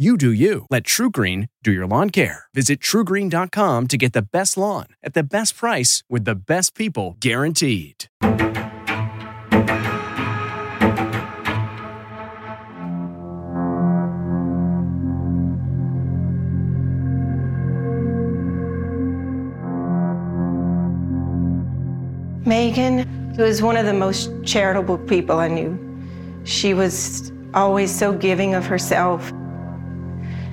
You do you. Let TruGreen do your lawn care. Visit trugreen.com to get the best lawn at the best price with the best people guaranteed. Megan was one of the most charitable people I knew. She was always so giving of herself.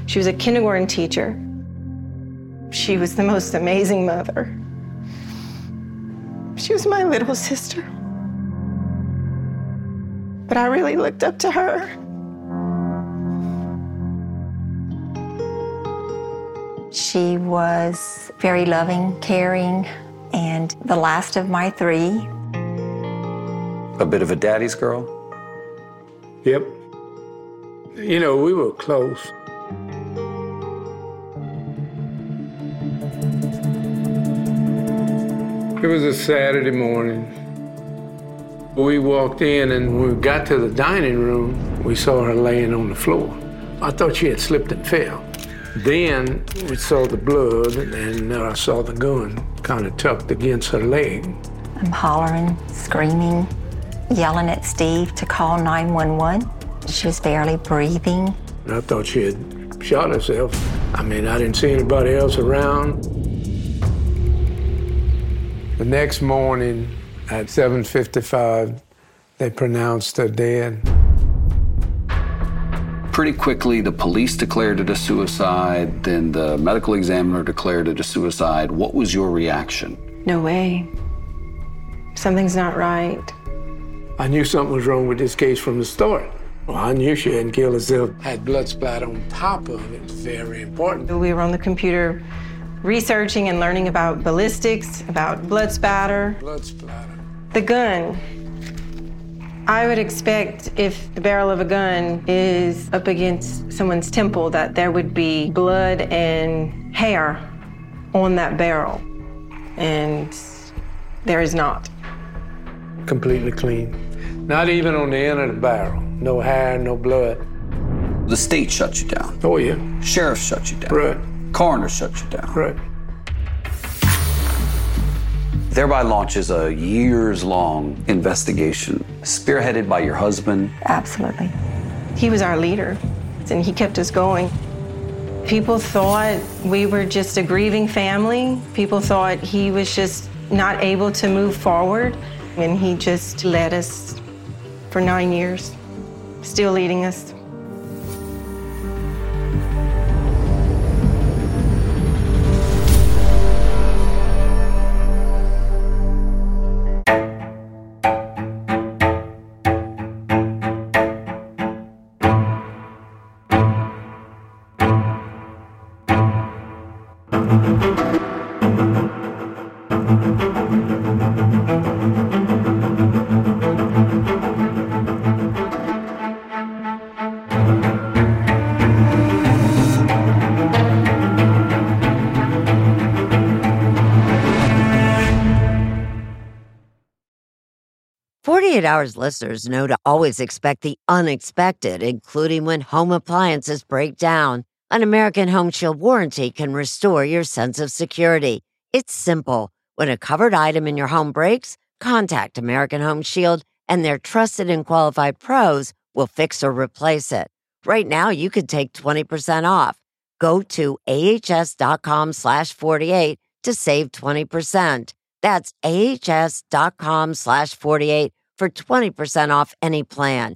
She was a kindergarten teacher. She was the most amazing mother. She was my little sister. But I really looked up to her. She was very loving, caring, and the last of my three. A bit of a daddy's girl? Yep. You know, we were close. It was a Saturday morning. We walked in, and when we got to the dining room, we saw her laying on the floor. I thought she had slipped and fell. Then we saw the blood, and I saw the gun kind of tucked against her leg. I'm hollering, screaming, yelling at Steve to call 911. She was barely breathing. I thought she had shot herself. I mean, I didn't see anybody else around. The next morning at 7:55, they pronounced her dead. Pretty quickly, the police declared it a suicide, then the medical examiner declared it a suicide. What was your reaction? No way. Something's not right. I knew something was wrong with this case from the start. Well, I knew she hadn't killed herself. Had blood splatter on top of it. Very important. We were on the computer researching and learning about ballistics, about blood spatter. Blood splatter. The gun. I would expect if the barrel of a gun is up against someone's temple that there would be blood and hair on that barrel. And there is not. Completely clean. Not even on the end of the barrel. No hair, no blood. The state shut you down. Oh, yeah. Sheriff shut you down. Right. Coroner shut you down. Right. Thereby launches a years long investigation spearheaded by your husband. Absolutely. He was our leader, and he kept us going. People thought we were just a grieving family. People thought he was just not able to move forward, and he just led us for nine years, still leading us. 48 Hours listeners know to always expect the unexpected, including when home appliances break down. An American Home Shield warranty can restore your sense of security. It's simple. When a covered item in your home breaks, contact American Home Shield and their trusted and qualified pros will fix or replace it. Right now, you could take 20% off. Go to ahs.com slash 48 to save 20%. That's ahs.com slash 48 for 20% off any plan.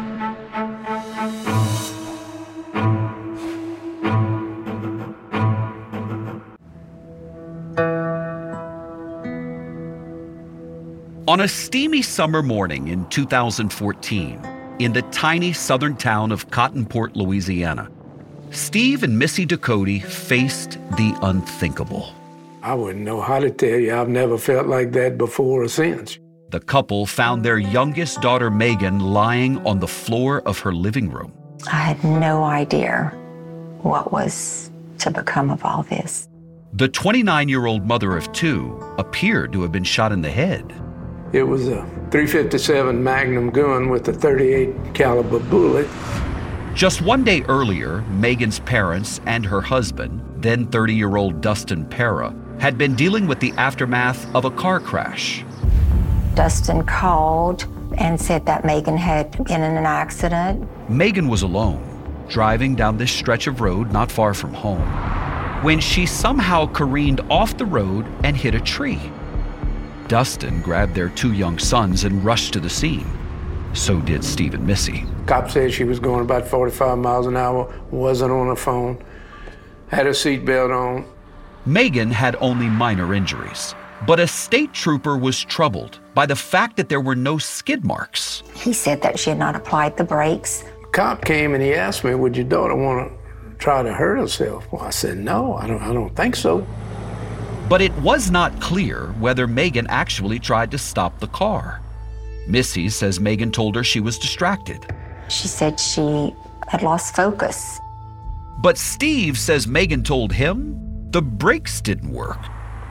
On a steamy summer morning in 2014, in the tiny southern town of Cottonport, Louisiana, Steve and Missy Ducote faced the unthinkable. I wouldn't know how to tell you. I've never felt like that before or since. The couple found their youngest daughter, Megan, lying on the floor of her living room. I had no idea what was to become of all this. The 29 year old mother of two appeared to have been shot in the head. It was a 357 Magnum gun with a 38 caliber bullet. Just one day earlier, Megan's parents and her husband, then 30 year old Dustin Parra, had been dealing with the aftermath of a car crash. Dustin called and said that Megan had been in an accident. Megan was alone, driving down this stretch of road not far from home, when she somehow careened off the road and hit a tree. Dustin grabbed their two young sons and rushed to the scene. So did Steve and Missy. Cop said she was going about 45 miles an hour, wasn't on her phone, had her seatbelt on. Megan had only minor injuries, but a state trooper was troubled by the fact that there were no skid marks. He said that she had not applied the brakes. Cop came and he asked me, "Would your daughter want to try to hurt herself?" Well, I said, "No, I don't. I don't think so." But it was not clear whether Megan actually tried to stop the car. Missy says Megan told her she was distracted. She said she had lost focus. But Steve says Megan told him the brakes didn't work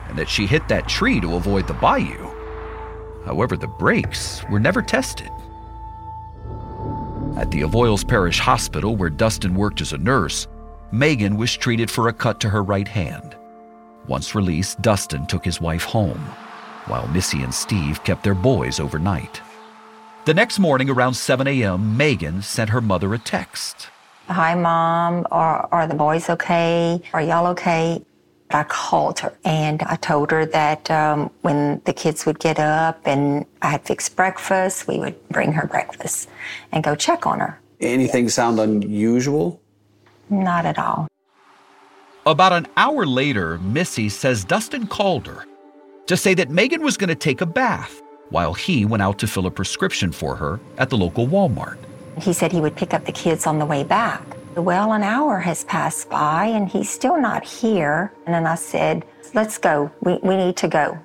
and that she hit that tree to avoid the bayou. However, the brakes were never tested. At the Avoyelles Parish Hospital, where Dustin worked as a nurse, Megan was treated for a cut to her right hand. Once released, Dustin took his wife home, while Missy and Steve kept their boys overnight. The next morning, around 7 a.m., Megan sent her mother a text. Hi, Mom. Are, are the boys okay? Are y'all okay? I called her and I told her that um, when the kids would get up and I had fixed breakfast, we would bring her breakfast and go check on her. Anything sound unusual? Not at all. About an hour later, Missy says Dustin called her to say that Megan was going to take a bath while he went out to fill a prescription for her at the local Walmart. He said he would pick up the kids on the way back. Well, an hour has passed by and he's still not here. And then I said, Let's go. We, we need to go.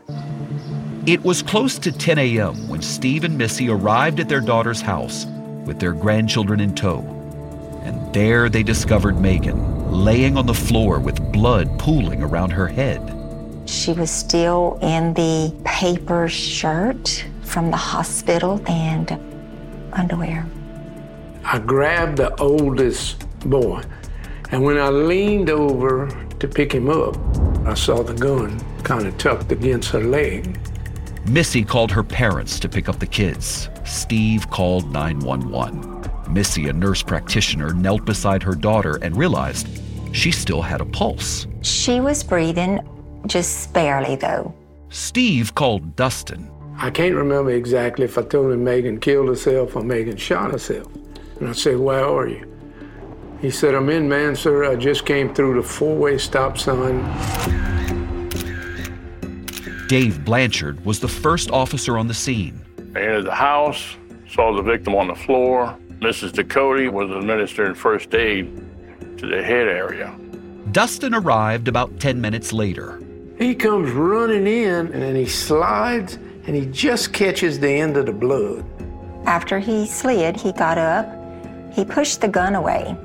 It was close to 10 a.m. when Steve and Missy arrived at their daughter's house with their grandchildren in tow. And there they discovered Megan laying on the floor with blood pooling around her head. She was still in the paper shirt from the hospital and underwear. I grabbed the oldest boy, and when I leaned over to pick him up, I saw the gun kind of tucked against her leg. Missy called her parents to pick up the kids. Steve called 911. Missy, a nurse practitioner, knelt beside her daughter and realized she still had a pulse. She was breathing, just barely though. Steve called Dustin. I can't remember exactly if I told him Megan killed herself or Megan shot herself. And I said, Where are you? He said, I'm in Mansur. I just came through the four way stop sign. Dave Blanchard was the first officer on the scene. I entered the house, saw the victim on the floor. Mrs. Ducote was administering first aid to the head area. Dustin arrived about 10 minutes later. He comes running in and then he slides and he just catches the end of the blood. After he slid, he got up, he pushed the gun away.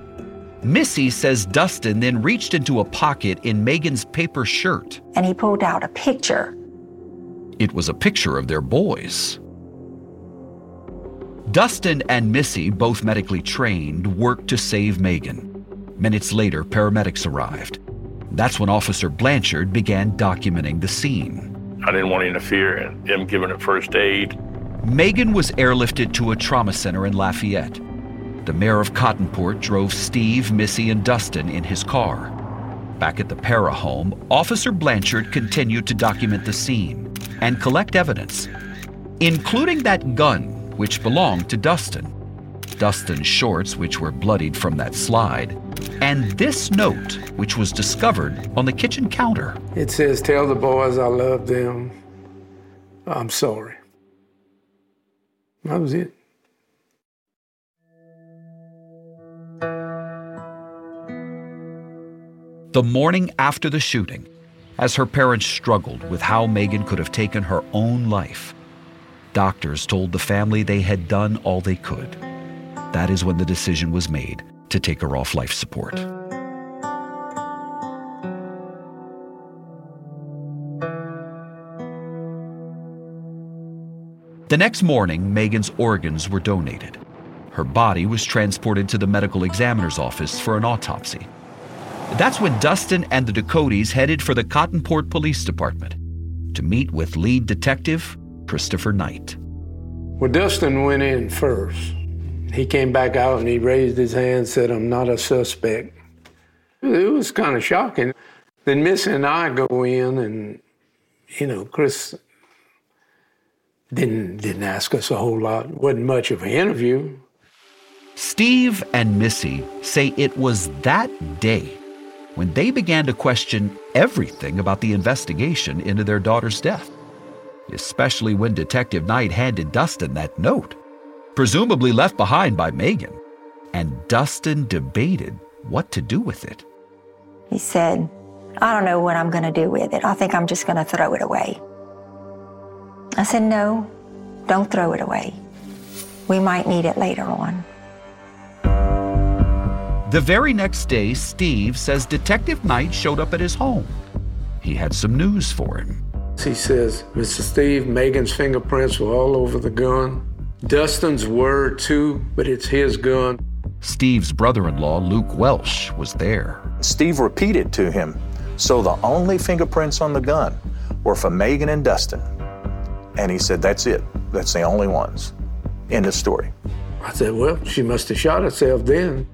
Missy says Dustin then reached into a pocket in Megan's paper shirt. And he pulled out a picture. It was a picture of their boys. Dustin and Missy, both medically trained, worked to save Megan. Minutes later, paramedics arrived. That's when Officer Blanchard began documenting the scene. I didn't want to interfere in him giving her first aid. Megan was airlifted to a trauma center in Lafayette. The mayor of Cottonport drove Steve, Missy, and Dustin in his car. Back at the Parra home, Officer Blanchard continued to document the scene and collect evidence, including that gun which belonged to Dustin, Dustin's shorts, which were bloodied from that slide, and this note, which was discovered on the kitchen counter. It says, Tell the boys I love them. I'm sorry. That was it. The morning after the shooting, as her parents struggled with how Megan could have taken her own life, doctors told the family they had done all they could. That is when the decision was made to take her off life support. The next morning, Megan's organs were donated. Her body was transported to the medical examiner's office for an autopsy. That's when Dustin and the Ducotes headed for the Cottonport Police Department to meet with lead detective Christopher Knight. Well, Dustin went in first. He came back out and he raised his hand, said, I'm not a suspect. It was kind of shocking. Then Missy and I go in, and, you know, Chris didn't, didn't ask us a whole lot. wasn't much of an interview. Steve and Missy say it was that day when they began to question everything about the investigation into their daughter's death, especially when Detective Knight handed Dustin that note, presumably left behind by Megan, and Dustin debated what to do with it. He said, I don't know what I'm going to do with it. I think I'm just going to throw it away. I said, No, don't throw it away. We might need it later on. The very next day, Steve says Detective Knight showed up at his home. He had some news for him. He says, Mr. Steve, Megan's fingerprints were all over the gun. Dustin's were too, but it's his gun. Steve's brother in law, Luke Welsh, was there. Steve repeated to him, So the only fingerprints on the gun were for Megan and Dustin. And he said, That's it. That's the only ones. End of story. I said, Well, she must have shot herself then.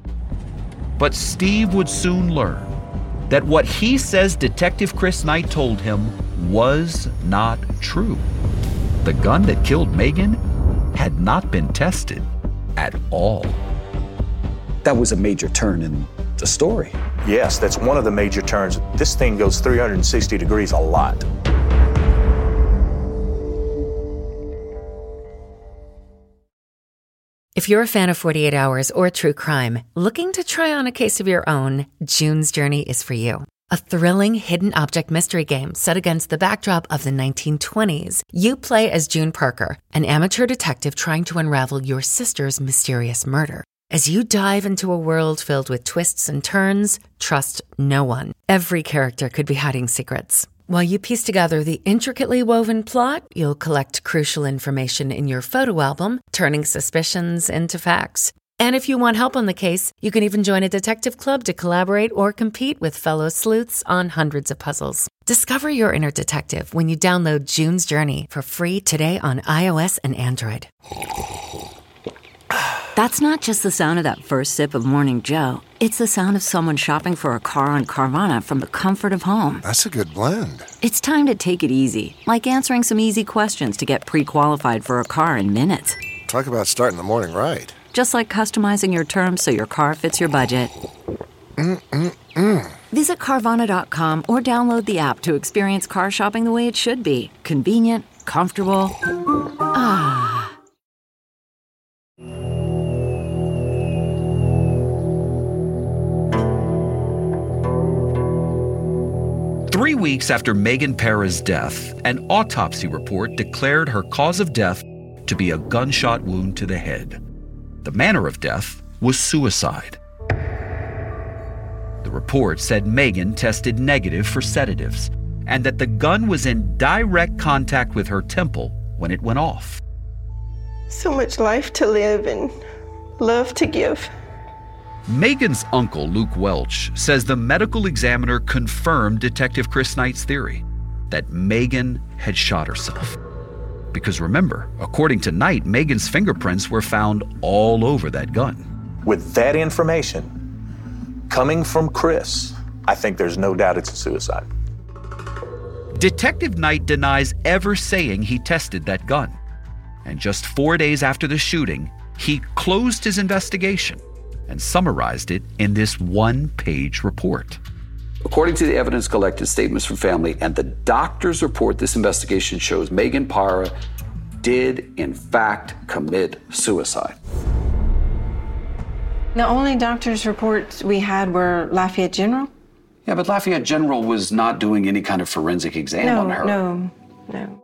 But Steve would soon learn that what he says Detective Chris Knight told him was not true. The gun that killed Megan had not been tested at all. That was a major turn in the story. Yes, that's one of the major turns. This thing goes 360 degrees a lot. If you're a fan of 48 Hours or true crime, looking to try on a case of your own, June's Journey is for you. A thrilling hidden object mystery game set against the backdrop of the 1920s. You play as June Parker, an amateur detective trying to unravel your sister's mysterious murder. As you dive into a world filled with twists and turns, trust no one. Every character could be hiding secrets. While you piece together the intricately woven plot, you'll collect crucial information in your photo album, turning suspicions into facts. And if you want help on the case, you can even join a detective club to collaborate or compete with fellow sleuths on hundreds of puzzles. Discover your inner detective when you download June's Journey for free today on iOS and Android. That's not just the sound of that first sip of Morning Joe. It's the sound of someone shopping for a car on Carvana from the comfort of home. That's a good blend. It's time to take it easy, like answering some easy questions to get pre qualified for a car in minutes. Talk about starting the morning right. Just like customizing your terms so your car fits your budget. Mm-mm-mm. Visit Carvana.com or download the app to experience car shopping the way it should be convenient, comfortable. Ah. Three weeks after Megan Parra's death, an autopsy report declared her cause of death to be a gunshot wound to the head. The manner of death was suicide. The report said Megan tested negative for sedatives and that the gun was in direct contact with her temple when it went off. So much life to live and love to give. Megan's uncle, Luke Welch, says the medical examiner confirmed Detective Chris Knight's theory that Megan had shot herself. Because remember, according to Knight, Megan's fingerprints were found all over that gun. With that information coming from Chris, I think there's no doubt it's a suicide. Detective Knight denies ever saying he tested that gun. And just four days after the shooting, he closed his investigation and summarized it in this one page report. According to the evidence collected, statements from family, and the doctor's report, this investigation shows Megan Parra did, in fact, commit suicide. The only doctor's reports we had were Lafayette General. Yeah, but Lafayette General was not doing any kind of forensic exam no, on her. no, no.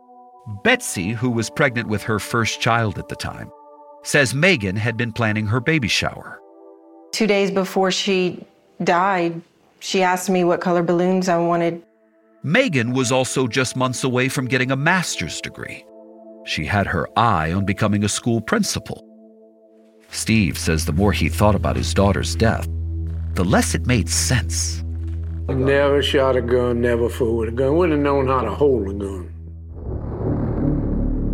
Betsy, who was pregnant with her first child at the time, says Megan had been planning her baby shower. Two days before she died, she asked me what color balloons I wanted. Megan was also just months away from getting a master's degree. She had her eye on becoming a school principal. Steve says the more he thought about his daughter's death, the less it made sense. Never shot a gun, never fooled with a gun. Wouldn't have known how to hold a gun.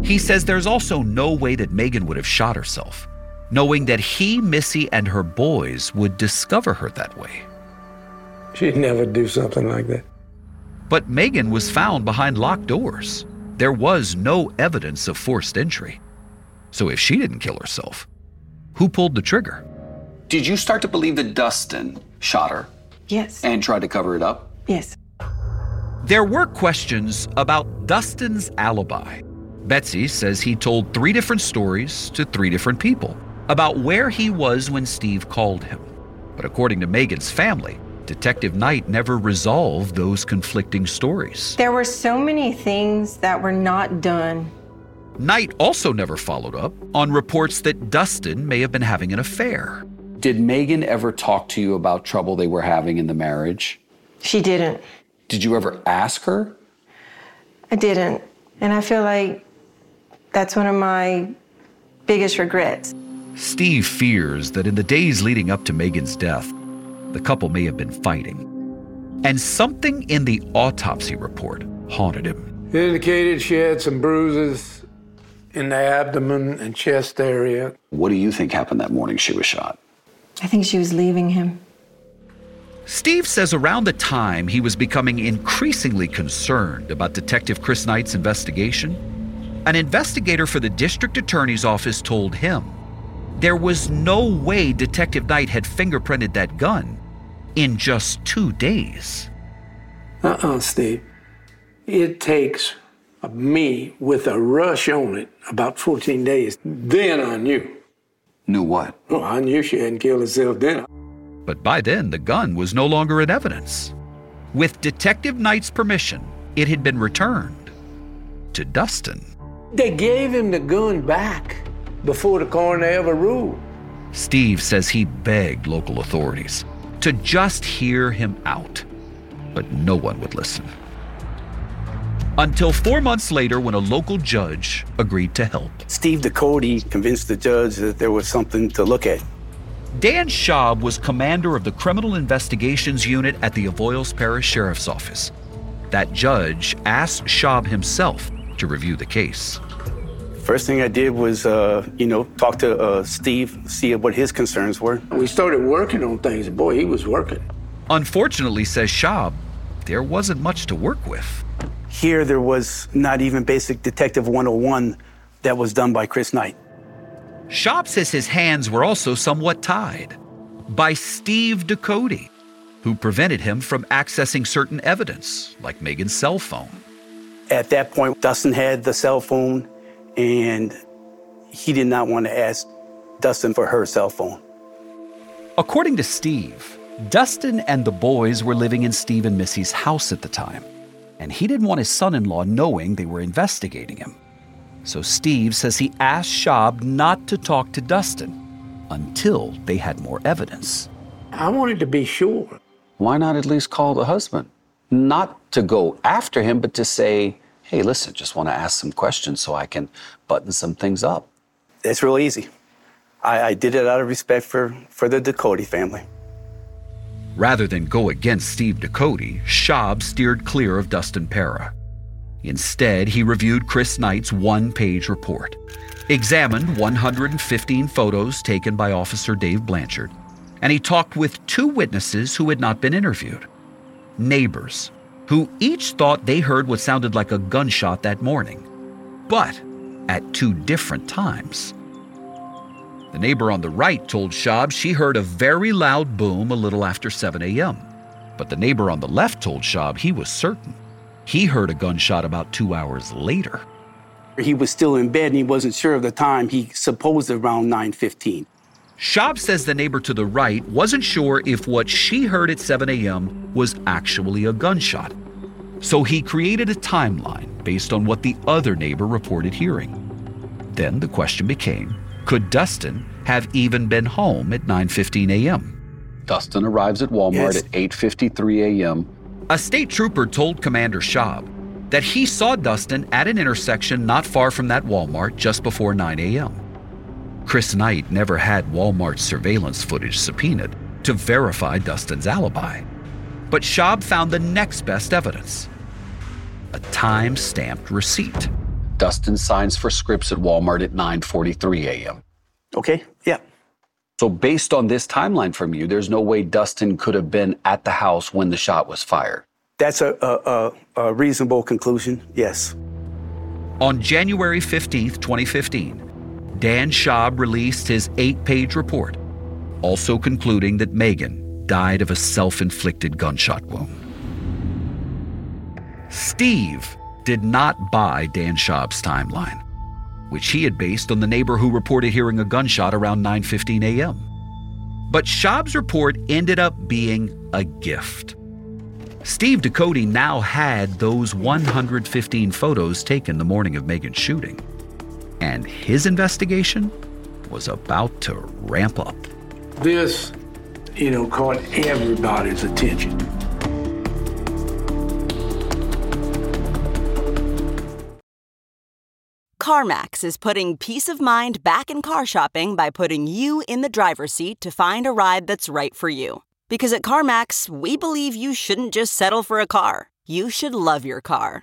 He says there's also no way that Megan would have shot herself, knowing that he, Missy, and her boys would discover her that way. She'd never do something like that. But Megan was found behind locked doors. There was no evidence of forced entry. So if she didn't kill herself, who pulled the trigger? Did you start to believe that Dustin shot her Yes, and tried to cover it up? yes. There were questions about Dustin's alibi. Betsy says he told three different stories to three different people about where he was when Steve called him. But according to Megan's family, Detective Knight never resolved those conflicting stories. There were so many things that were not done. Knight also never followed up on reports that Dustin may have been having an affair. Did Megan ever talk to you about trouble they were having in the marriage? She didn't. Did you ever ask her? I didn't. And I feel like that's one of my biggest regrets. Steve fears that in the days leading up to Megan's death, the couple may have been fighting. And something in the autopsy report haunted him. It indicated she had some bruises in the abdomen and chest area. What do you think happened that morning she was shot? I think she was leaving him. Steve says around the time he was becoming increasingly concerned about Detective Chris Knight's investigation, an investigator for the district attorney's office told him there was no way Detective Knight had fingerprinted that gun in just two days. Uh uh Steve. It takes me with a rush on it about 14 days. Then I knew. Knew what? Well, I knew she hadn't killed herself then. But by then, the gun was no longer in evidence. With Detective Knight's permission, it had been returned to Dustin. They gave him the gun back before the coroner ever ruled. Steve says he begged local authorities to just hear him out, but no one would listen. Until four months later, when a local judge agreed to help. Steve Ducote convinced the judge that there was something to look at. Dan Schaub was commander of the Criminal Investigations Unit at the Avoyelles Parish Sheriff's Office. That judge asked Schaub himself to review the case. First thing I did was, uh, you know, talk to uh, Steve, see what his concerns were. We started working on things, and boy, he was working. Unfortunately, says Schaub, there wasn't much to work with. Here, there was not even basic Detective 101 that was done by Chris Knight. Schaub says his hands were also somewhat tied by Steve Ducote, who prevented him from accessing certain evidence, like Megan's cell phone. At that point, Dustin had the cell phone, and he did not want to ask Dustin for her cell phone. According to Steve, Dustin and the boys were living in Steve and Missy's house at the time, and he didn't want his son in law knowing they were investigating him. So Steve says he asked Schaub not to talk to Dustin until they had more evidence. I wanted to be sure. Why not at least call the husband? Not to go after him, but to say, hey, listen, just want to ask some questions so I can button some things up. It's real easy. I, I did it out of respect for, for the Ducote family. Rather than go against Steve Ducote, Schaub steered clear of Dustin Parra. Instead, he reviewed Chris Knight's one page report, examined 115 photos taken by Officer Dave Blanchard, and he talked with two witnesses who had not been interviewed neighbors, who each thought they heard what sounded like a gunshot that morning, but at two different times. The neighbor on the right told Schaub she heard a very loud boom a little after 7 a.m. But the neighbor on the left told Schaub he was certain he heard a gunshot about two hours later. He was still in bed and he wasn't sure of the time. He supposed around 9:15. Schaub says the neighbor to the right wasn't sure if what she heard at 7 a.m. was actually a gunshot. So he created a timeline based on what the other neighbor reported hearing. Then the question became, could Dustin have even been home at 9:15 a.m.? Dustin arrives at Walmart Yes. at 8:53 a.m. A state trooper told Commander Schaub that he saw Dustin at an intersection not far from that Walmart just before 9 a.m. Chris Knight never had Walmart's surveillance footage subpoenaed to verify Dustin's alibi. But Schaub found the next best evidence a time stamped receipt. Dustin signs for scripts at Walmart at 9:43 a.m. Okay? Yeah. So based on this timeline from you, there's no way Dustin could have been at the house when the shot was fired. That's a, a, a, a reasonable conclusion. Yes. On January 15, 2015, Dan Schaub released his eight page report, also concluding that Megan died of a self inflicted gunshot wound. Steve did not buy Dan Schaub's timeline, which he had based on the neighbor who reported hearing a gunshot around 9:15 a.m. But Schaub's report ended up being a gift. Steve Ducote now had those 115 photos taken the morning of Megan's shooting. And his investigation was about to ramp up. This, you know, caught everybody's attention. CarMax is putting peace of mind back in car shopping by putting you in the driver's seat to find a ride that's right for you. Because at CarMax, we believe you shouldn't just settle for a car, you should love your car.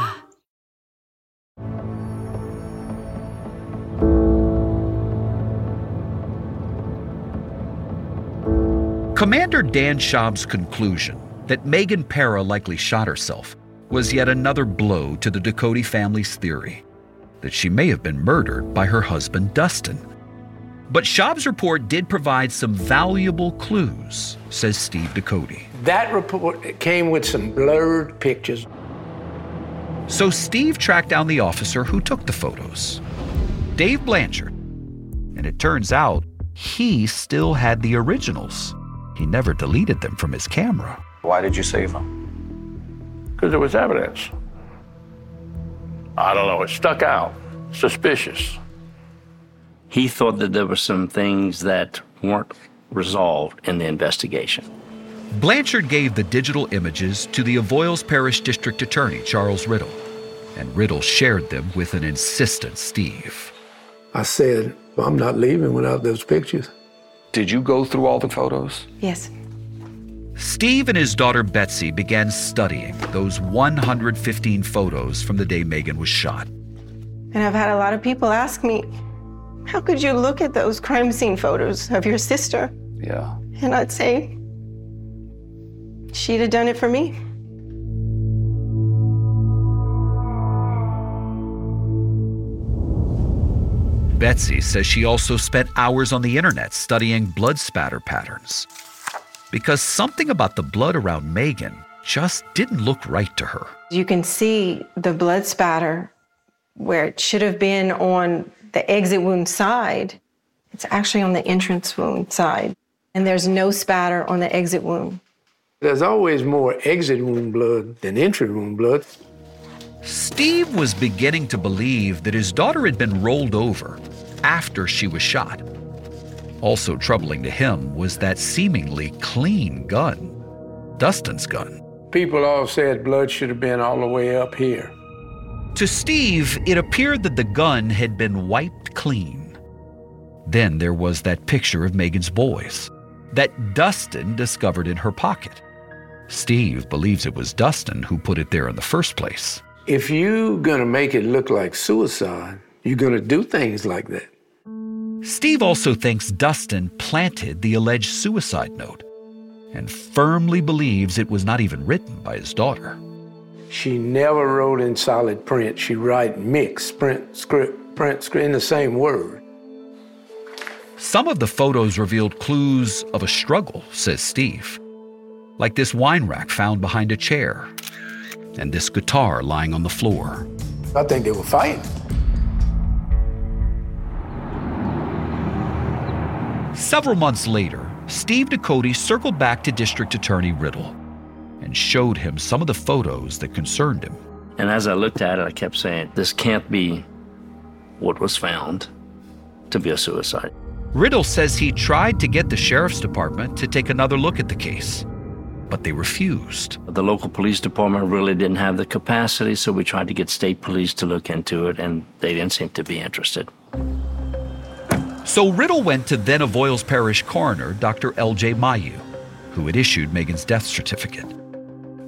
Commander Dan Schaub's conclusion that Megan Parra likely shot herself was yet another blow to the Ducote family's theory that she may have been murdered by her husband Dustin. But Schaub's report did provide some valuable clues, says Steve Ducote. That report came with some blurred pictures. So Steve tracked down the officer who took the photos, Dave Blanchard. And it turns out he still had the originals. He never deleted them from his camera. Why did you save them? Because there was evidence. I don't know, it stuck out. Suspicious. He thought that there were some things that weren't resolved in the investigation. Blanchard gave the digital images to the Avoyelles Parish District Attorney, Charles Riddle, and Riddle shared them with an insistent Steve. I said, well, I'm not leaving without those pictures. Did you go through all the photos? Yes. Steve and his daughter Betsy began studying those 115 photos from the day Megan was shot. And I've had a lot of people ask me, how could you look at those crime scene photos of your sister? Yeah. And I'd say, she'd have done it for me. Betsy says she also spent hours on the internet studying blood spatter patterns because something about the blood around Megan just didn't look right to her. You can see the blood spatter where it should have been on the exit wound side. It's actually on the entrance wound side. And there's no spatter on the exit wound. There's always more exit wound blood than entry wound blood. Steve was beginning to believe that his daughter had been rolled over after she was shot. Also troubling to him was that seemingly clean gun, Dustin's gun. People all said blood should have been all the way up here. To Steve, it appeared that the gun had been wiped clean. Then there was that picture of Megan's boys that Dustin discovered in her pocket. Steve believes it was Dustin who put it there in the first place. If you're gonna make it look like suicide, you're gonna do things like that. Steve also thinks Dustin planted the alleged suicide note and firmly believes it was not even written by his daughter. She never wrote in solid print. She write mix, print, script, print, script in the same word. Some of the photos revealed clues of a struggle, says Steve, like this wine rack found behind a chair and this guitar lying on the floor. I think they were fighting. Several months later, Steve Ducote circled back to District Attorney Riddle and showed him some of the photos that concerned him. And as I looked at it, I kept saying, this can't be what was found to be a suicide. Riddle says he tried to get the sheriff's department to take another look at the case, but they refused. The local police department really didn't have the capacity, so we tried to get state police to look into it, and they didn't seem to be interested. So Riddle went to then Avoyelles Parish coroner Dr. L.J. Mayeux, who had issued Megan's death certificate.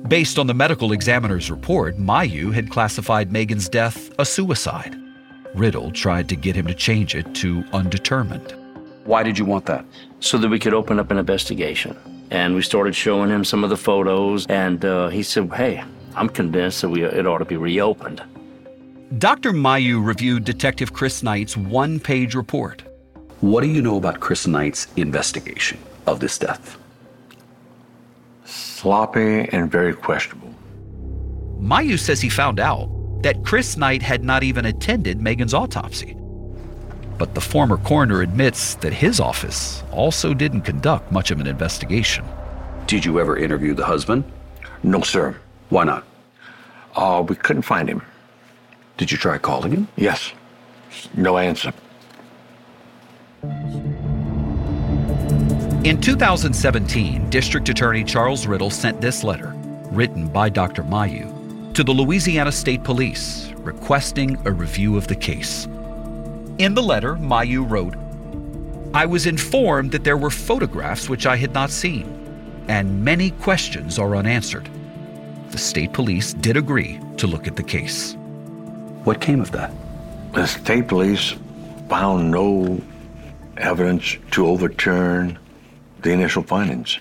Based on the medical examiner's report, Mayeux had classified Megan's death a suicide. Riddle tried to get him to change it to undetermined. Why did you want that? So that we could open up an investigation. And we started showing him some of the photos, and uh, he said, Hey, I'm convinced that we, it ought to be reopened. Dr. Mayeux reviewed Detective Chris Knight's one page report. What do you know about Chris Knight's investigation of this death? Sloppy and very questionable. Mayeux says he found out that Chris Knight had not even attended Megan's autopsy. But the former coroner admits that his office also didn't conduct much of an investigation. Did you ever interview the husband? No, sir. Why not? Uh, we couldn't find him. Did you try calling him? Yes. No answer. In 2017, District Attorney Charles Riddle sent this letter, written by Dr. Mayeux, to the Louisiana State Police requesting a review of the case. In the letter, Mayeux wrote, I was informed that there were photographs which I had not seen, and many questions are unanswered. The state police did agree to look at the case. What came of that? The state police found no evidence to overturn the initial findings.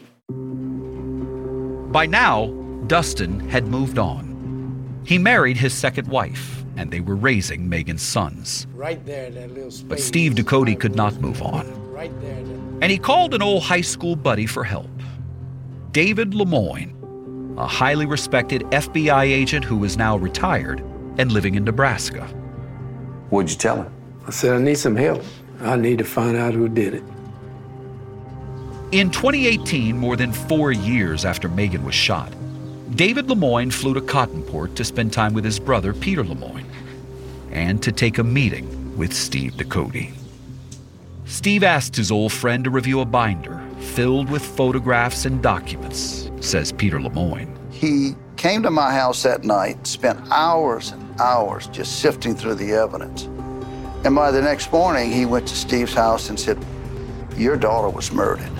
By now, Dustin had moved on. He married his second wife, and they were raising Megan's sons. Right there, that little space. But Steve Ducote could not move on. Right there. And he called an old high school buddy for help David Lemoyne, a highly respected FBI agent who is now retired and living in Nebraska. What'd you tell him? I said, I need some help. I need to find out who did it. In 2018, more than four years after Megan was shot, David Lemoyne flew to Cottonport to spend time with his brother, Peter Lemoyne, and to take a meeting with Steve Ducote. Steve asked his old friend to review a binder filled with photographs and documents, says Peter Lemoyne. He came to my house that night, spent hours and hours just sifting through the evidence. And by the next morning, he went to Steve's house and said, Your daughter was murdered.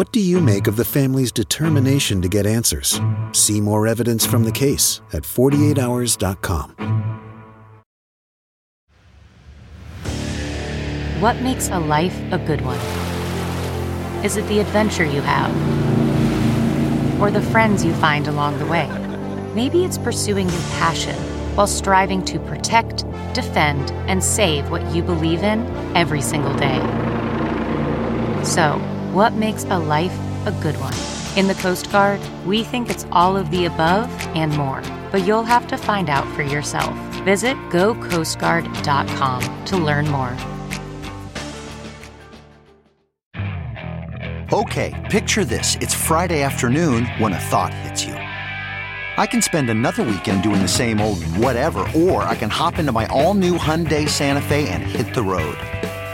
What do you make of the family's determination to get answers? See more evidence from the case at 48hours.com. What makes a life a good one? Is it the adventure you have? Or the friends you find along the way? Maybe it's pursuing your passion while striving to protect, defend, and save what you believe in every single day. So, what makes a life a good one? In the Coast Guard, we think it's all of the above and more, but you'll have to find out for yourself. Visit gocoastguard.com to learn more. Okay, picture this. It's Friday afternoon when a thought hits you. I can spend another weekend doing the same old whatever, or I can hop into my all new Hyundai Santa Fe and hit the road.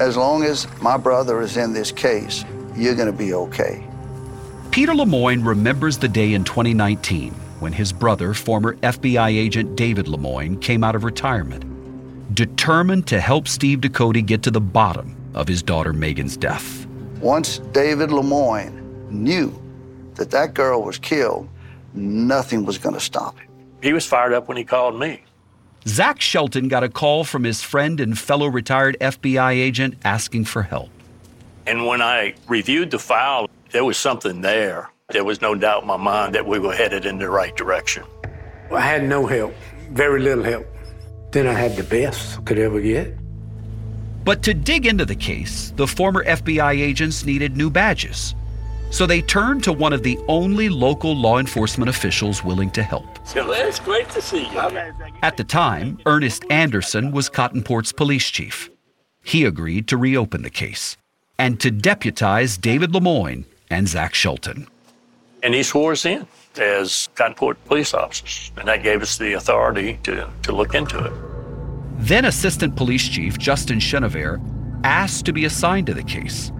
as long as my brother is in this case, you're going to be okay. Peter Lemoyne remembers the day in 2019 when his brother, former FBI agent David Lemoyne, came out of retirement, determined to help Steve Ducote get to the bottom of his daughter Megan's death. Once David Lemoyne knew that that girl was killed, nothing was going to stop him. He was fired up when he called me. Zach Shelton got a call from his friend and fellow retired FBI agent asking for help. And when I reviewed the file, there was something there. There was no doubt in my mind that we were headed in the right direction. I had no help, very little help. Then I had the best I could ever get. But to dig into the case, the former FBI agents needed new badges. So they turned to one of the only local law enforcement officials willing to help. So it's great to see you. At the time, Ernest Anderson was Cottonport's police chief. He agreed to reopen the case and to deputize David Lemoyne and Zach Shelton. And he swore us in as Cottonport police officers, and that gave us the authority to, to look into it. Then Assistant Police Chief Justin Chenevert asked to be assigned to the case.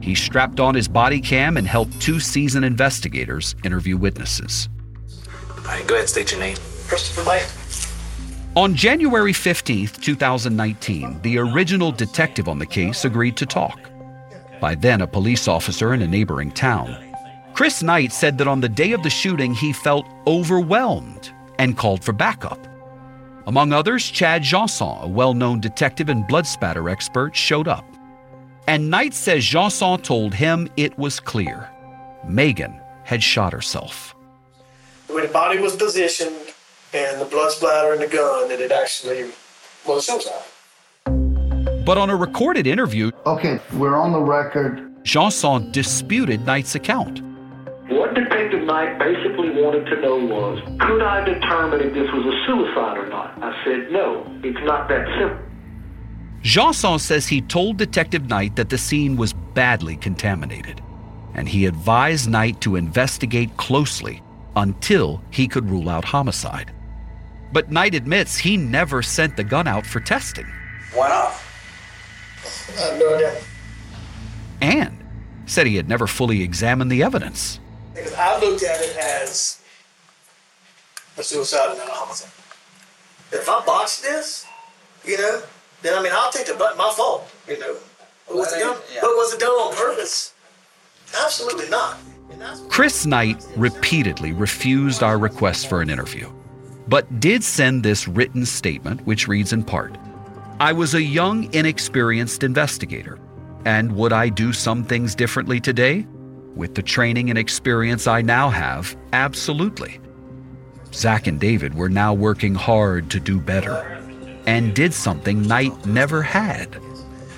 He strapped on his body cam and helped two seasoned investigators interview witnesses. All right, go ahead, state your name. Christopher White. On January 15th, 2019, the original detective on the case agreed to talk. By then, a police officer in a neighboring town. Chris Knight said that on the day of the shooting, he felt overwhelmed and called for backup. Among others, Chad Janson, a well known detective and blood spatter expert, showed up. And Knight says Janson told him it was clear Megan had shot herself. The way the body was positioned and the blood splatter in the gun, that it actually was suicide. But on a recorded interview, Okay, we're on the record. Janson disputed Knight's account. What Detective Knight basically wanted to know was, could I determine if this was a suicide or not? I said, no, it's not that simple. Janson says he told Detective Knight that the scene was badly contaminated, and he advised Knight to investigate closely until he could rule out homicide. But Knight admits he never sent the gun out for testing. Why not? I have no idea. And said he had never fully examined the evidence. Because I looked at it as a suicide and not a homicide. If I botched this, you know, then I mean I'll take the but my fault, you know. But was it done? But was it done on purpose? Absolutely not. Chris Knight repeatedly refused our request for an interview, but did send this written statement, which reads in part I was a young, inexperienced investigator, and would I do some things differently today? With the training and experience I now have, absolutely. Zach and David were now working hard to do better, and did something Knight never had.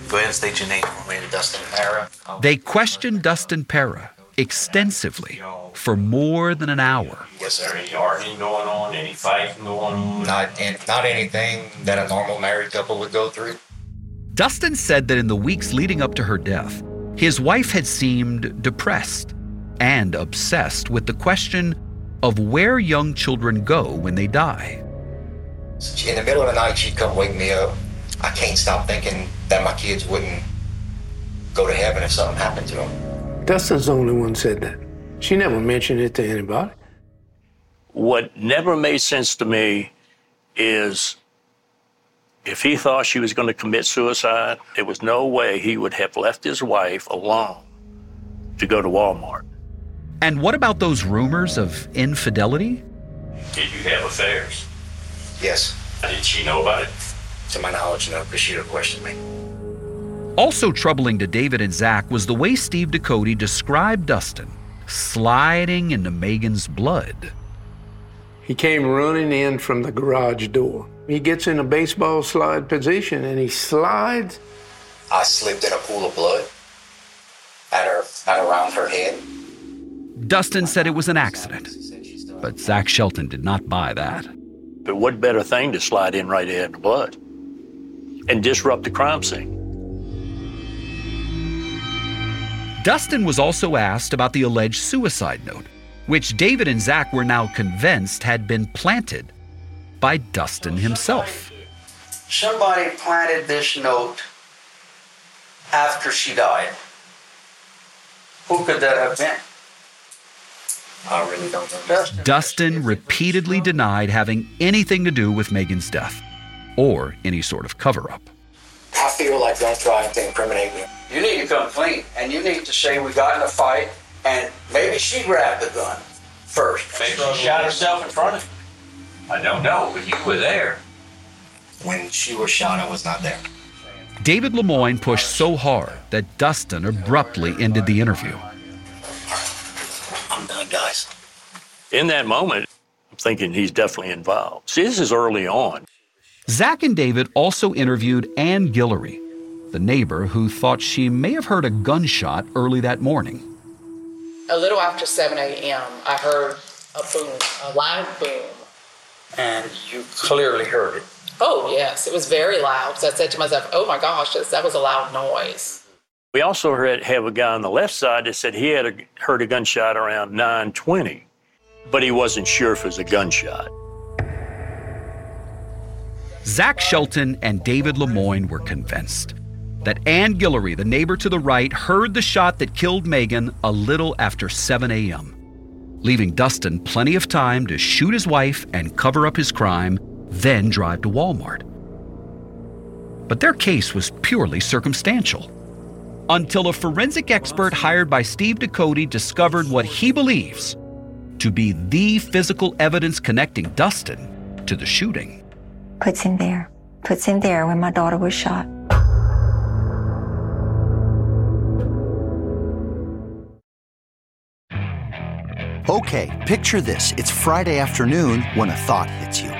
Go ahead and state your name for me to Dustin Parra. They questioned Dustin Parra extensively for more than an hour. Yes, sir. Any arguing going on? Any fighting going on? Not, and not anything that a normal married couple would go through. Dustin said that in the weeks leading up to her death, his wife had seemed depressed and obsessed with the question of where young children go when they die. In the middle of the night, she'd come wake me up. I can't stop thinking that my kids wouldn't go to heaven if something happened to them. Dustin's the only one said that. She never mentioned it to anybody. What never made sense to me is if he thought she was going to commit suicide, there was no way he would have left his wife alone to go to Walmart. And what about those rumors of infidelity? Did you have affairs? Yes. How Did she know about it? To my knowledge, no, because she'd have questioned me. Also troubling to David and Zach was the way Steve Ducote described Dustin sliding into Megan's blood. He came running in from the garage door. He gets in a baseball slide position and he slides. I slipped in a pool of blood at her, at around her head. Dustin said it was an accident, but Zach Shelton did not buy that. But what better thing to slide in right there in the blood and disrupt the crime scene? Dustin was also asked about the alleged suicide note, which David and Zach were now convinced had been planted by Dustin himself. Somebody planted this note after she died. Who could that have been? I really don't know. Dustin repeatedly denied having anything to do with Megan's death or any sort of cover up. I feel like don't try to incriminate me. You need to come clean, and you need to say we got in a fight, and maybe she grabbed the gun first. Maybe she shot herself in front of me. I don't know, but you were there. When she was shot, I was not there. David Lemoyne pushed so hard that Dustin abruptly ended the interview. I'm done, guys. In that moment, I'm thinking he's definitely involved. See, this is early on. Zach and David also interviewed Ann Guillory, the neighbor who thought she may have heard a gunshot early that morning. A little after 7 a.m., I heard a boom, a loud boom. And you clearly heard it. Oh, yes, it was very loud. So I said to myself, oh my gosh, that was a loud noise. We also heard have a guy on the left side that said he had a, heard a gunshot around 9:20, but he wasn't sure if it was a gunshot. Zach Shelton and David Lemoyne were convinced that Ann Guillory, the neighbor to the right, heard the shot that killed Megan a little after 7 a.m., leaving Dustin plenty of time to shoot his wife and cover up his crime, then drive to Walmart. But their case was purely circumstantial until a forensic expert hired by Steve Ducote discovered what he believes to be the physical evidence connecting Dustin to the shooting. Puts him there. Puts him there when my daughter was shot. Okay, picture this. It's Friday afternoon when a thought hits you.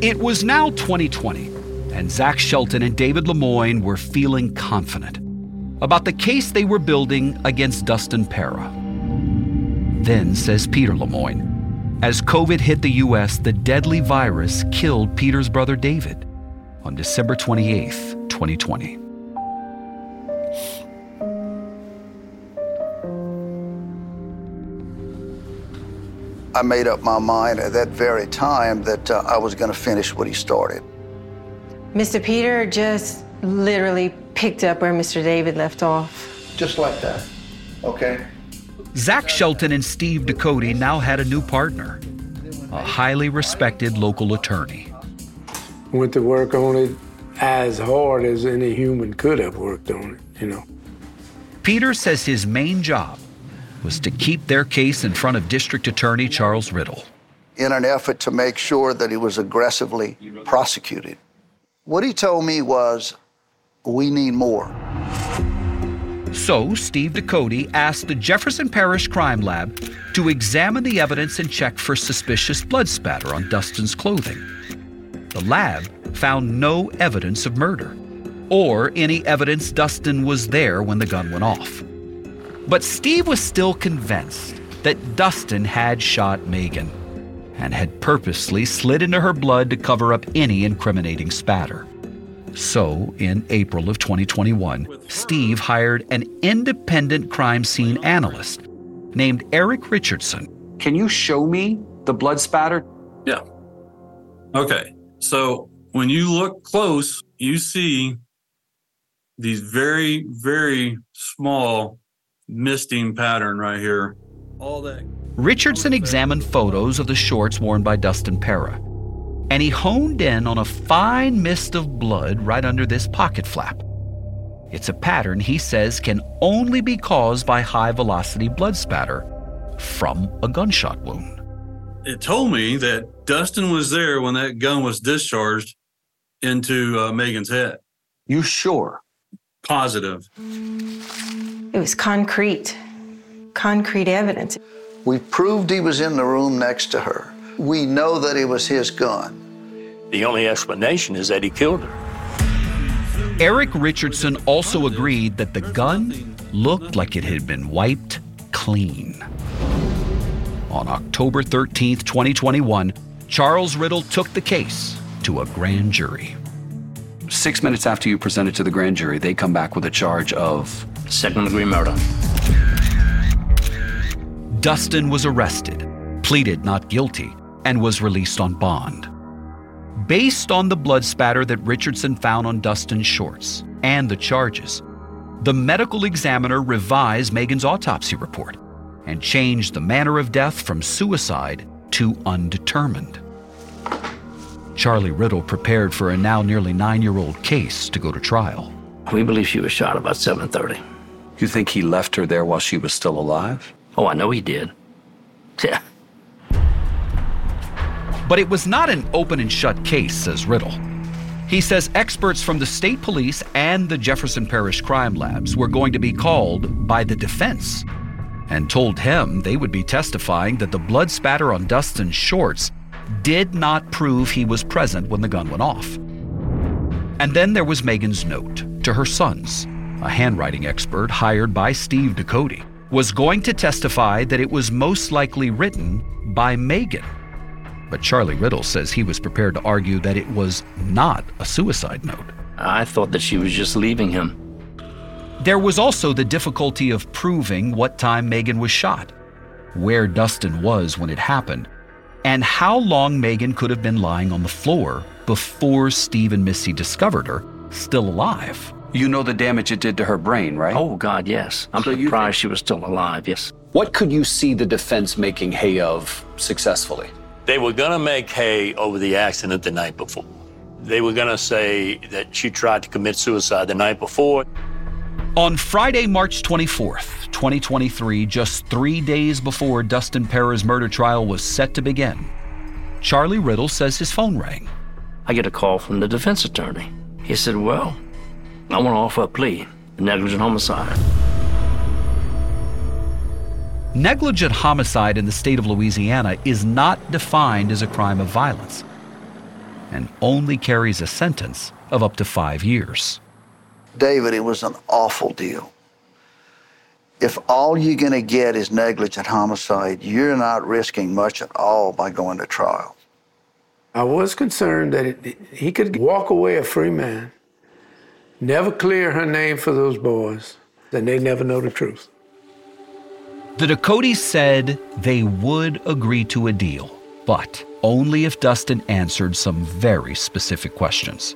It was now 2020, and Zach Shelton and David Lemoyne were feeling confident about the case they were building against Dustin Parra. Then, says Peter Lemoyne, as COVID hit the U.S., the deadly virus killed Peter's brother David on December 28, 2020. I made up my mind at that very time that uh, I was going to finish what he started. Mr. Peter just literally picked up where Mr. David left off. Just like that. Okay? Zach Shelton and Steve Ducote now had a new partner, a highly respected local attorney. Went to work on it as hard as any human could have worked on it, you know. Peter says his main job was to keep their case in front of District Attorney Charles Riddle. In an effort to make sure that he was aggressively prosecuted. What he told me was, we need more. So, Steve Ducote asked the Jefferson Parish Crime Lab to examine the evidence and check for suspicious blood spatter on Dustin's clothing. The lab found no evidence of murder or any evidence Dustin was there when the gun went off. But Steve was still convinced that Dustin had shot Megan and had purposely slid into her blood to cover up any incriminating spatter. So, in April of 2021, Steve hired an independent crime scene analyst named Eric Richardson. Can you show me the blood spatter? Yeah. Okay. So when you look close, you see these very, very small misting pattern right here. All that. Richardson examined photos of the shorts worn by Dustin Parra, and he honed in on a fine mist of blood right under this pocket flap. It's a pattern he says can only be caused by high velocity blood spatter from a gunshot wound. It told me that Dustin was there when that gun was discharged into uh, Megan's head. You sure? Positive. It was concrete, concrete evidence. We proved he was in the room next to her. We know that it was his gun. The only explanation is that he killed her. Eric Richardson also agreed that the gun looked like it had been wiped clean. On October 13, 2021, Charles Riddle took the case to a grand jury. Six minutes after you present it to the grand jury, they come back with a charge of second degree murder. Dustin was arrested, pleaded not guilty, and was released on bond. Based on the blood spatter that Richardson found on Dustin's shorts and the charges, the medical examiner revised Megan's autopsy report and changed the manner of death from suicide to undetermined. Charlie Riddle prepared for a now nearly nine-year-old case to go to trial. We believe she was shot about 7:30. You think he left her there while she was still alive? Oh, I know he did. Yeah. But it was not an open and shut case, says Riddle. He says experts from the state police and the Jefferson Parish crime labs were going to be called by the defense and told him they would be testifying that the blood spatter on Dustin's shorts did not prove he was present when the gun went off. And then there was Megan's note to her sons. A handwriting expert hired by Steve Ducote was going to testify that it was most likely written by Megan. But Charlie Riddle says he was prepared to argue that it was not a suicide note. I thought that she was just leaving him. There was also the difficulty of proving what time Megan was shot, where Dustin was when it happened, and how long Megan could have been lying on the floor before Steve and Missy discovered her still alive. You know the damage it did to her brain, right? Oh, God, yes. I'm So you surprised she was still alive, yes. What could you see the defense making hay of successfully? They were going to make hay over the accident the night before. They were going to say that she tried to commit suicide the night before. On Friday, March 24th, 2023, just three days before Dustin Parra's murder trial was set to begin, Charlie Riddle says his phone rang. I get a call from the defense attorney. He said, Well, I want to offer a plea negligent homicide. Negligent homicide in the state of Louisiana is not defined as a crime of violence and only carries a sentence of up to five years. David, it was an awful deal. If all you're going to get is negligent homicide, you're not risking much at all by going to trial. I was concerned that it, he could walk away a free man, never clear her name for those boys, and they never know the truth. The Ducotes said they would agree to a deal, but only if Dustin answered some very specific questions.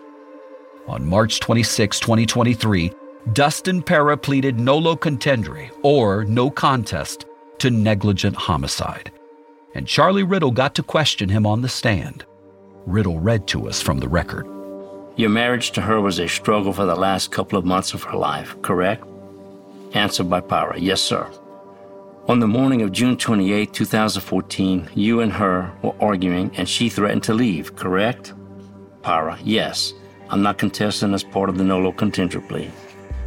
On March 26, 2023, Dustin Parra pleaded nolo contendere, or no contest, to negligent homicide. And Charlie Riddle got to question him on the stand. Riddle read to us from the record. Your marriage to her was a struggle for the last couple of months of her life, correct? Answered by Parra, yes, sir. On the morning of June 28, 2014, you and her were arguing and she threatened to leave, correct? Parra, yes. I'm not contesting as part of the Nolo contendere plea.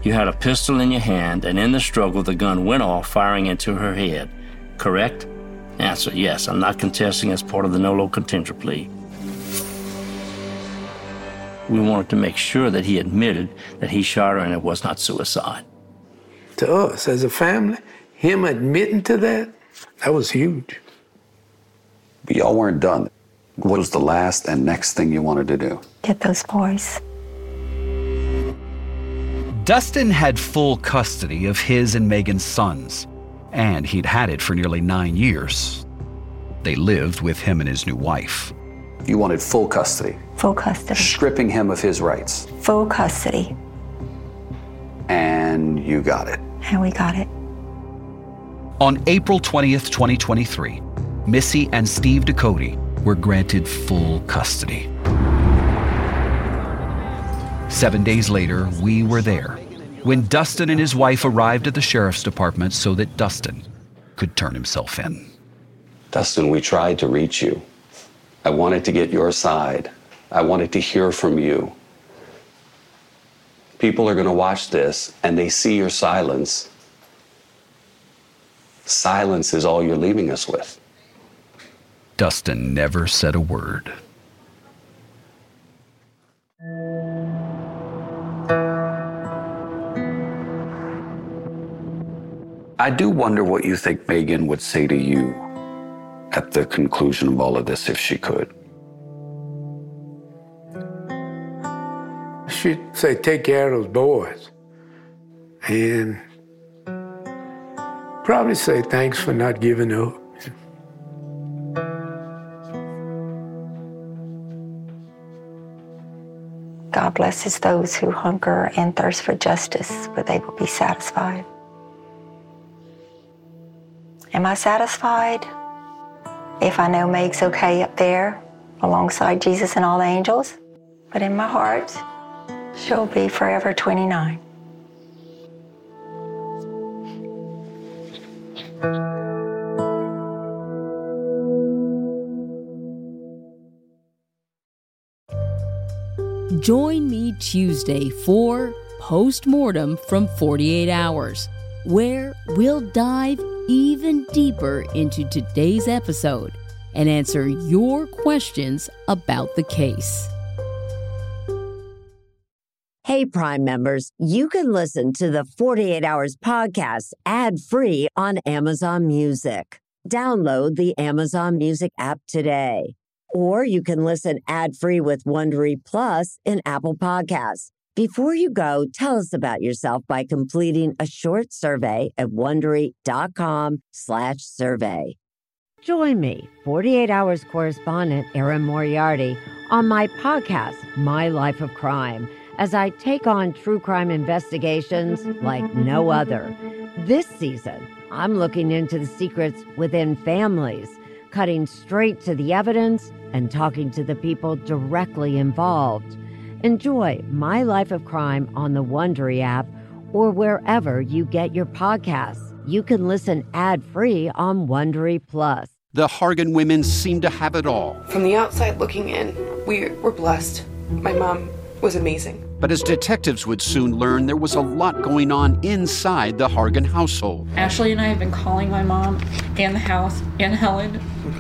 You had a pistol in your hand, and in the struggle, the gun went off, firing into her head, correct? Answer, yes. I'm not contesting as part of the Nolo contendere plea. We wanted to make sure that he admitted that he shot her and it was not suicide. To us as a family, him admitting to that, that was huge. But y'all weren't done. What was the last and next thing you wanted to do? Get those boys. Dustin had full custody of his and Megan's sons, and he'd had it for nearly nine years. They lived with him and his new wife. You wanted full custody, Full custody. stripping him of his rights, Full custody. and you got it. And we got it. On April 20th, 2023, Missy and Steve Ducote were granted full custody. Seven days later, we were there when Dustin and his wife arrived at the sheriff's department so that Dustin could turn himself in. Dustin, we tried to reach you. I wanted to get your side. I wanted to hear from you. People are going to watch this and they see your silence. Silence is all you're leaving us with. Dustin never said a word. I do wonder what you think Megan would say to you at the conclusion of all of this if she could. She'd say, take care of those boys. And probably say, thanks for not giving up. Blesses those who hunger and thirst for justice, for they will be satisfied. Am I satisfied? If I know Meg's okay up there alongside Jesus and all the angels, but in my heart, she'll be forever 29. Join me Tuesday for Postmortem from 48 Hours, where we'll dive even deeper into today's episode and answer your questions about the case. Hey, Prime members, you can listen to the 48 Hours podcast ad free on Amazon Music. Download the Amazon Music app today. Or you can listen ad free with Wondery Plus in Apple Podcasts. Before you go, tell us about yourself by completing a short survey at wondery.com/survey. Join me, 48 Hours correspondent Erin Moriarty, on my podcast, My Life of Crime, as I take on true crime investigations like no other. This season, I'm looking into the secrets within families, cutting straight to the evidence and talking to the people directly involved. Enjoy My Life of Crime on the Wondery app or wherever you get your podcasts. You can listen ad-free on Wondery Plus. The Hargan women seem to have it all. From the outside looking in, we were blessed. My mom was amazing. But as detectives would soon learn, there was a lot going on inside the Hargan household. Ashley and I have been calling my mom and the house and Helen.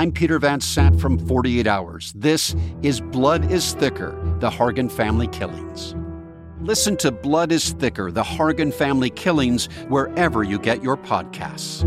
I'm Peter Van Sant from 48 Hours. This is Blood is Thicker The Hargan Family Killings. Listen to Blood is Thicker The Hargan Family Killings wherever you get your podcasts.